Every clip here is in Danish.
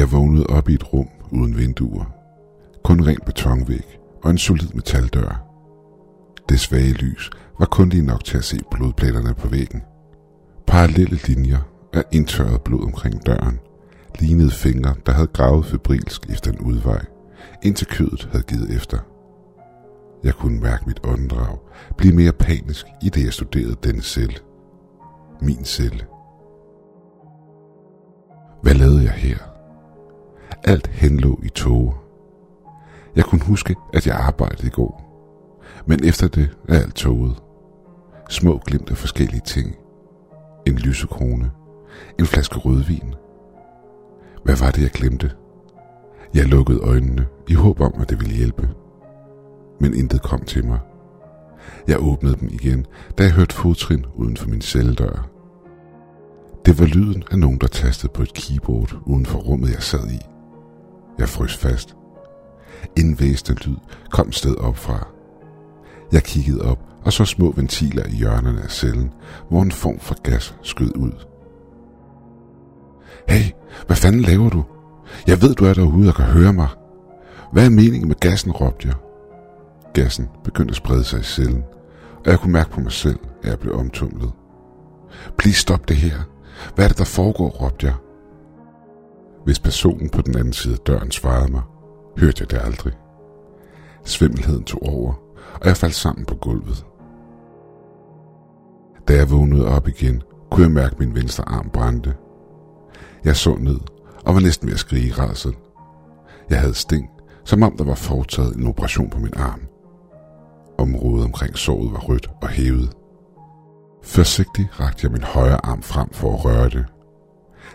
Jeg vågnede op i et rum uden vinduer. Kun ren betonvæg og en solid metaldør. Det svage lys var kun lige nok til at se blodpletterne på væggen. Parallelle linjer af indtørret blod omkring døren lignede fingre, der havde gravet febrilsk efter en udvej, indtil kødet havde givet efter. Jeg kunne mærke mit åndedrag blive mere panisk i det, jeg studerede denne celle. Min celle. Hvad lavede jeg her? Alt henlå i tåge. Jeg kunne huske, at jeg arbejdede i går. Men efter det er alt tåget. Små glimt af forskellige ting. En lysekrone. En flaske rødvin. Hvad var det, jeg glemte? Jeg lukkede øjnene i håb om, at det ville hjælpe. Men intet kom til mig. Jeg åbnede dem igen, da jeg hørte fodtrin uden for min celledør. Det var lyden af nogen, der tastede på et keyboard uden for rummet, jeg sad i. Jeg frøs fast. En væsende lyd kom sted op fra. Jeg kiggede op og så små ventiler i hjørnerne af cellen, hvor en form for gas skød ud. Hey, hvad fanden laver du? Jeg ved, du er derude og kan høre mig. Hvad er meningen med gassen, råbte jeg. Gassen begyndte at sprede sig i cellen, og jeg kunne mærke på mig selv, at jeg blev omtumlet. Please stop det her. Hvad er det, der foregår, råbte jeg. Hvis personen på den anden side af døren svarede mig, hørte jeg det aldrig. Svimmelheden tog over, og jeg faldt sammen på gulvet. Da jeg vågnede op igen, kunne jeg mærke, at min venstre arm brændte. Jeg så ned og var næsten ved at skrige i rædsel. Jeg havde sting, som om der var foretaget en operation på min arm. Området omkring såret var rødt og hævet. Forsigtigt rakte jeg min højre arm frem for at røre det.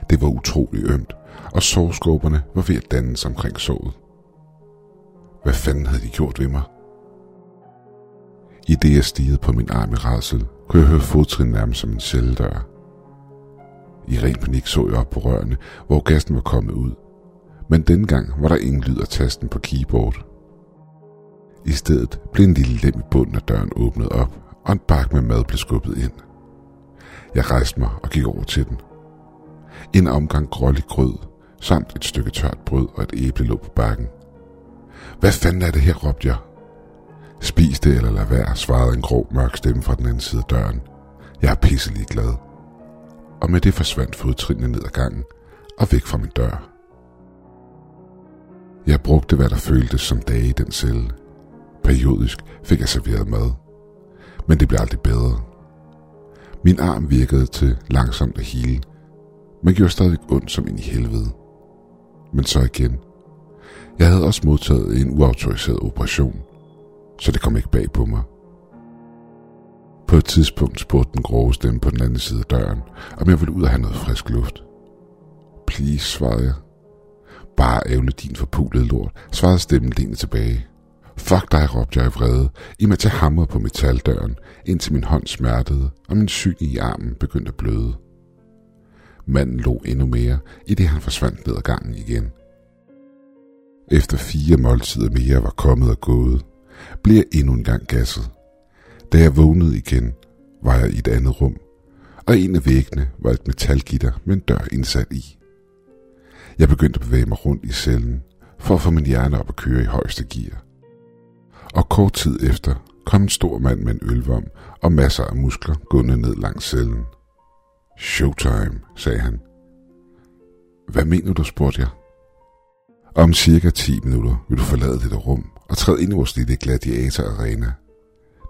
Det var utrolig ømt, og sovskåberne var ved at dannes omkring såret. Hvad fanden havde de gjort ved mig? I det jeg stigede på min arm i rædsel, kunne jeg høre fodtrin nærmest som en celledør. I ren panik så jeg op på rørene, hvor gassen var kommet ud. Men denne gang var der ingen lyd af tasten på keyboard. I stedet blev en lille lem i bunden af døren åbnet op, og en bak med mad blev skubbet ind. Jeg rejste mig og gik over til den. En omgang grålig grød, samt et stykke tørt brød og et æble lå på bakken. Hvad fanden er det her, råbte jeg. Spis det eller lad være, svarede en grov mørk stemme fra den anden side af døren. Jeg er pisselig glad. Og med det forsvandt fodtrinene ned ad gangen og væk fra min dør. Jeg brugte, hvad der føltes som dage i den celle. Periodisk fik jeg serveret mad. Men det blev aldrig bedre. Min arm virkede til langsomt at hele, men gjorde stadig ondt som ind i helvede. Men så igen. Jeg havde også modtaget en uautoriseret operation, så det kom ikke bag på mig. På et tidspunkt spurgte den grove stemme på den anden side af døren, om jeg ville ud og have noget frisk luft. Please, svarede jeg. Bare ævle din forpulede lort, svarede stemmen længe tilbage. Fuck dig, råbte jeg i vrede, imens jeg hamrede på metaldøren, indtil min hånd smertede, og min syn i armen begyndte at bløde. Manden lå endnu mere, i det han forsvandt ned ad gangen igen. Efter fire måltider mere var kommet og gået, blev jeg endnu en gang gasset. Da jeg vågnede igen, var jeg i et andet rum, og en af væggene var et metalgitter med en dør indsat i. Jeg begyndte at bevæge mig rundt i cellen, for at få min hjerne op at køre i højeste gear. Og kort tid efter kom en stor mand med en ølvom og masser af muskler gående ned langs cellen. Showtime, sagde han. Hvad mener du, spurgte jeg. Om cirka 10 minutter vil du forlade dette rum og træde ind i vores lille gladiator arena.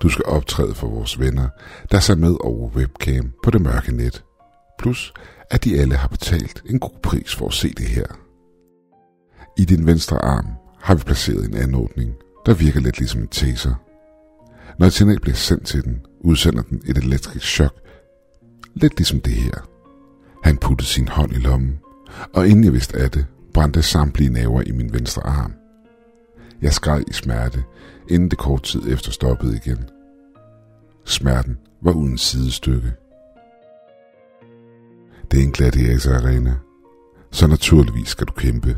Du skal optræde for vores venner, der ser med over webcam på det mørke net. Plus, at de alle har betalt en god pris for at se det her. I din venstre arm har vi placeret en anordning, der virker lidt ligesom en taser. Når et signal bliver sendt til den, udsender den et elektrisk chok, lidt ligesom det her. Han puttede sin hånd i lommen, og inden jeg vidste af det, brændte samtlige naver i min venstre arm. Jeg skreg i smerte, inden det kort tid efter stoppede igen. Smerten var uden sidestykke. Det er en gladiator arena, så naturligvis skal du kæmpe.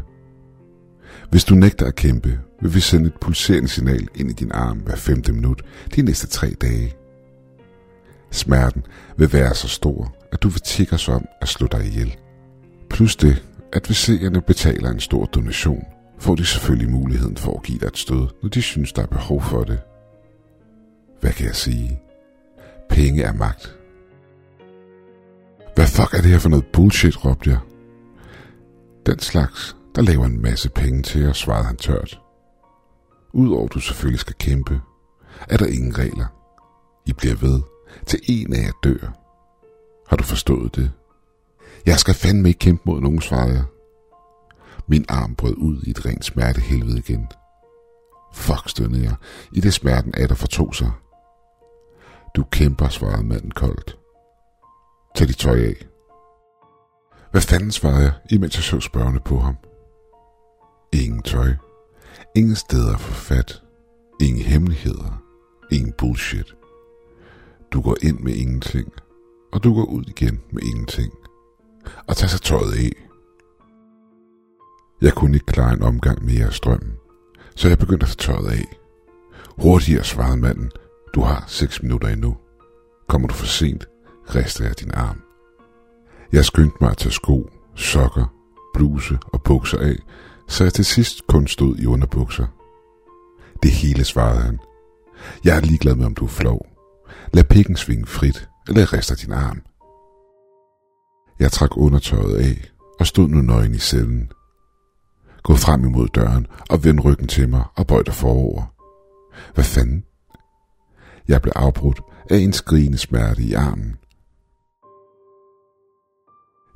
Hvis du nægter at kæmpe, vil vi sende et pulserende signal ind i din arm hver femte minut de næste tre dage. Smerten vil være så stor, at du vil tikke os om at slå dig ihjel. Plus det, at hvis seerne betaler en stor donation, får de selvfølgelig muligheden for at give dig et stød, når de synes, der er behov for det. Hvad kan jeg sige? Penge er magt. Hvad fuck er det her for noget bullshit, råbte jeg. Den slags, der laver en masse penge til os, svarede han tørt. Udover du selvfølgelig skal kæmpe, er der ingen regler. I bliver ved, til en af jer dør. Har du forstået det? Jeg skal fandme ikke kæmpe mod nogen, svarede jeg. Min arm brød ud i et rent smertehelvede igen. Fuck, stønnede jeg, i det smerten af der fortog sig. Du kæmper, svarede manden koldt. Tag dit tøj af. Hvad fanden, svarede jeg, imens jeg så spørgende på ham. Ingen tøj. Ingen steder for fat. Ingen hemmeligheder. Ingen bullshit. Du går ind med ingenting, og du går ud igen med ingenting. Og tager sig tøjet af. Jeg kunne ikke klare en omgang mere af strømmen, så jeg begyndte at tage tøjet af. Hurtigere, svarede manden. Du har 6 minutter endnu. Kommer du for sent, rister jeg din arm. Jeg skyndte mig at tage sko, sokker, bluse og bukser af, så jeg til sidst kun stod i underbukser. Det hele, svarede han. Jeg er ligeglad med, om du er flov. Lad pikken svinge frit, eller jeg rister din arm. Jeg trak undertøjet af og stod nu nøgen i cellen. Gå frem imod døren og vend ryggen til mig og bøj dig forover. Hvad fanden? Jeg blev afbrudt af en skrigende smerte i armen.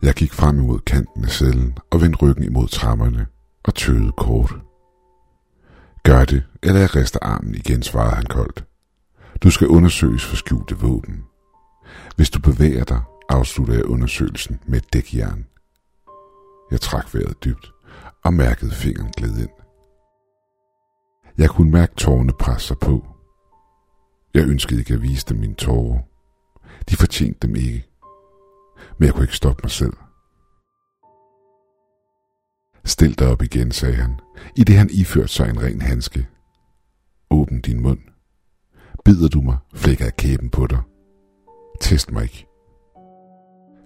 Jeg gik frem imod kanten af cellen og vendte ryggen imod trammerne og tøede kort. Gør det, eller jeg rister armen igen, svarede han koldt. Du skal undersøges for skjulte våben. Hvis du bevæger dig, afslutter jeg undersøgelsen med et dækjern. Jeg trak vejret dybt og mærkede fingeren glide ind. Jeg kunne mærke tårerne presse sig på. Jeg ønskede ikke at vise dem mine tårer. De fortjente dem ikke. Men jeg kunne ikke stoppe mig selv. Stil dig op igen, sagde han, i det han iførte sig en ren handske. Åbn din mund. Bider du mig, flækker jeg kæben på dig. Test mig ikke.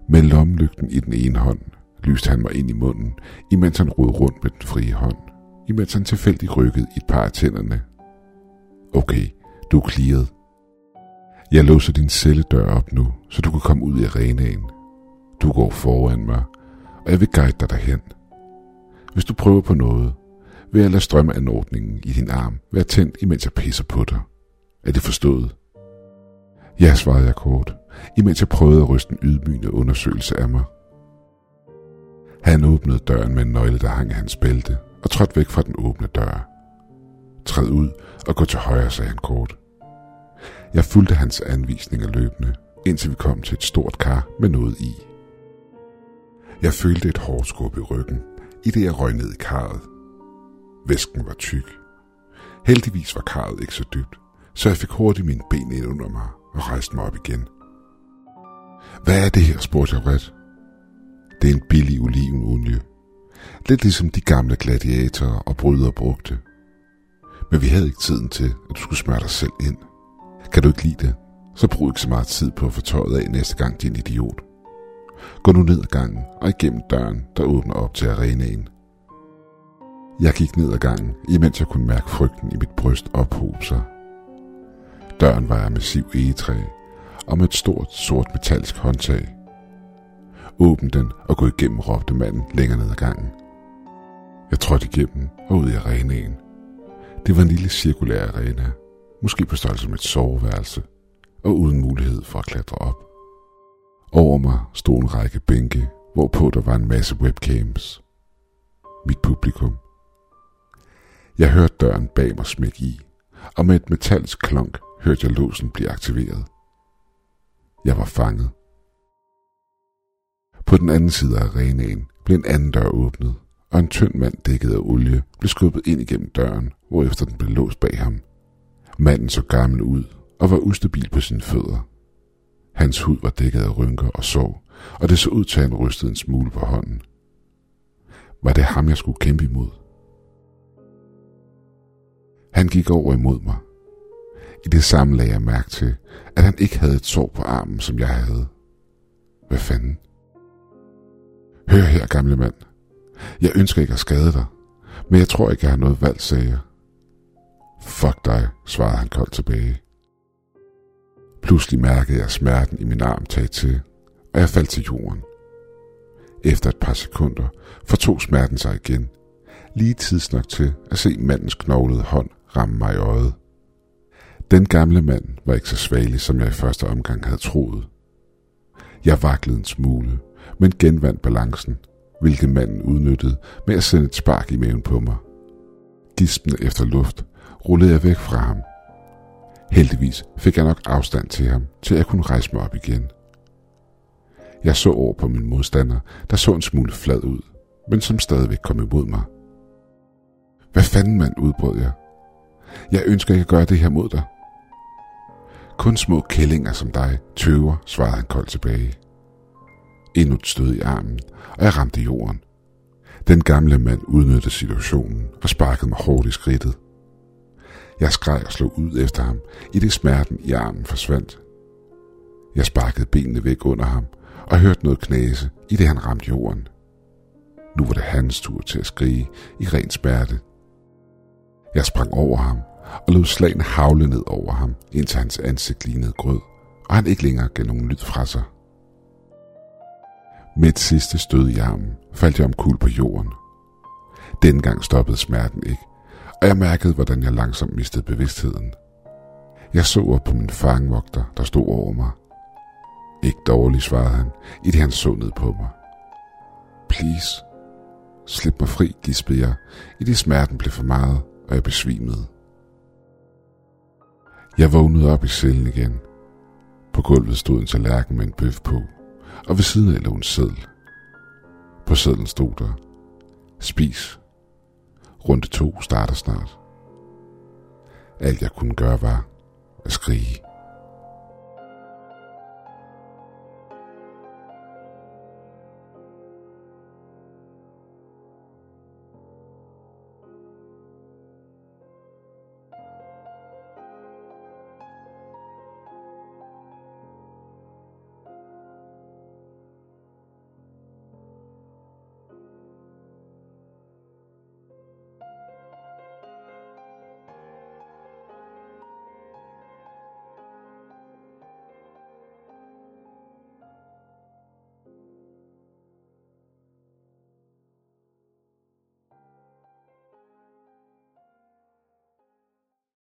Med lommelygten i den ene hånd lyste han mig ind i munden, imens han rodede rundt med den frie hånd, imens han tilfældigt rykkede i et par af tænderne. Okay, du er clearet. Jeg låser din celledør op nu, så du kan komme ud i arenaen. Du går foran mig, og jeg vil guide dig derhen. Hvis du prøver på noget, vil jeg lade strømmeanordningen i din arm være tændt, imens jeg pisser på dig. Er det forstået? Ja, svarede jeg kort, imens jeg prøvede at ryste en ydmygende undersøgelse af mig. Han åbnede døren med en nøgle, der hang i hans bælte, og trådte væk fra den åbne dør. Træd ud og gå til højre, sagde han kort. Jeg fulgte hans anvisninger løbende, indtil vi kom til et stort kar med noget i. Jeg følte et hårdt skub i ryggen, i det jeg røg ned i karret. Væsken var tyk. Heldigvis var karret ikke så dybt, så jeg fik hurtigt mine ben ind under mig og rejste mig op igen. Hvad er det her, spurgte jeg vredt. Det er en billig olivenolie. Lidt ligesom de gamle gladiatorer og brydere brugte. Men vi havde ikke tiden til, at du skulle smøre dig selv ind. Kan du ikke lide det? Så brug ikke så meget tid på at få tøjet af næste gang, din idiot. Gå nu ned ad gangen og igennem døren, der åbner op til arenaen. Jeg gik ned ad gangen, imens jeg kunne mærke frygten i mit bryst ophobe sig. Døren var af massiv egetræ og med et stort, sort metalsk håndtag. Åbn den og gå igennem, råbte manden længere ned ad gangen. Jeg trådte igennem og ud i arenaen. Det var en lille cirkulær arena, måske på størrelse med et soveværelse, og uden mulighed for at klatre op. Over mig stod en række bænke, hvorpå der var en masse webcams. Mit publikum. Jeg hørte døren bag mig smække i, og med et metalsk klonk hørte jeg låsen blive aktiveret. Jeg var fanget. På den anden side af arenaen blev en anden dør åbnet, og en tynd mand dækket af olie blev skubbet ind igennem døren, hvorefter den blev låst bag ham. Manden så gammel ud og var ustabil på sine fødder. Hans hud var dækket af rynker og sår, og det så ud til, at han rystede en smule på hånden. Var det ham, jeg skulle kæmpe imod? Han gik over imod mig. I det samme lagde jeg mærke til, at han ikke havde et sår på armen, som jeg havde. Hvad fanden? Hør her, gamle mand. Jeg ønsker ikke at skade dig, men jeg tror ikke, jeg har noget valg, sagde jeg. Fuck dig, svarede han koldt tilbage. Pludselig mærkede jeg smerten i min arm tage til, og jeg faldt til jorden. Efter et par sekunder fortog smerten sig igen, lige tidsnok til at se mandens knoglede hånd ramme mig i øjet. Den gamle mand var ikke så svagelig, som jeg i første omgang havde troet. Jeg vaklede en smule, men genvandt balancen, hvilket manden udnyttede med at sende et spark i maven på mig. Gispende efter luft rullede jeg væk fra ham. Heldigvis fik jeg nok afstand til ham, til jeg kunne rejse mig op igen. Jeg så over på min modstander, der så en smule flad ud, men som stadigvæk kom imod mig. Hvad fanden, mand, udbrød jeg. Jeg ønsker ikke at gøre det her mod dig. Kun små kællinger som dig tøver, svarede han koldt tilbage. Endnu et stød i armen, og jeg ramte jorden. Den gamle mand udnyttede situationen og sparkede mig hårdt i skridtet. Jeg skreg og slog ud efter ham, i det smerten i armen forsvandt. Jeg sparkede benene væk under ham og hørte noget knæse, i det han ramte jorden. Nu var det hans tur til at skrige i ren smerte. Jeg sprang over ham og lod slagene havle ned over ham, indtil hans ansigt lignede grød, og han ikke længere gav nogen lyd fra sig. Med et sidste stød i armen faldt jeg omkuld på jorden. Dengang stoppede smerten ikke, og jeg mærkede, hvordan jeg langsomt mistede bevidstheden. Jeg så op på min fangvogter, der stod over mig. Ikke dårligt, svarede han, i det han så ned på mig. Please, slip mig fri, gispede jeg, i det smerten blev for meget, og jeg besvimede. Jeg vågnede op i cellen igen. På gulvet stod en tallerken med en bøf på, og ved siden af lå en seddel. På sedlen stod der, spis. Runde to starter snart. Alt jeg kunne gøre var at skrige.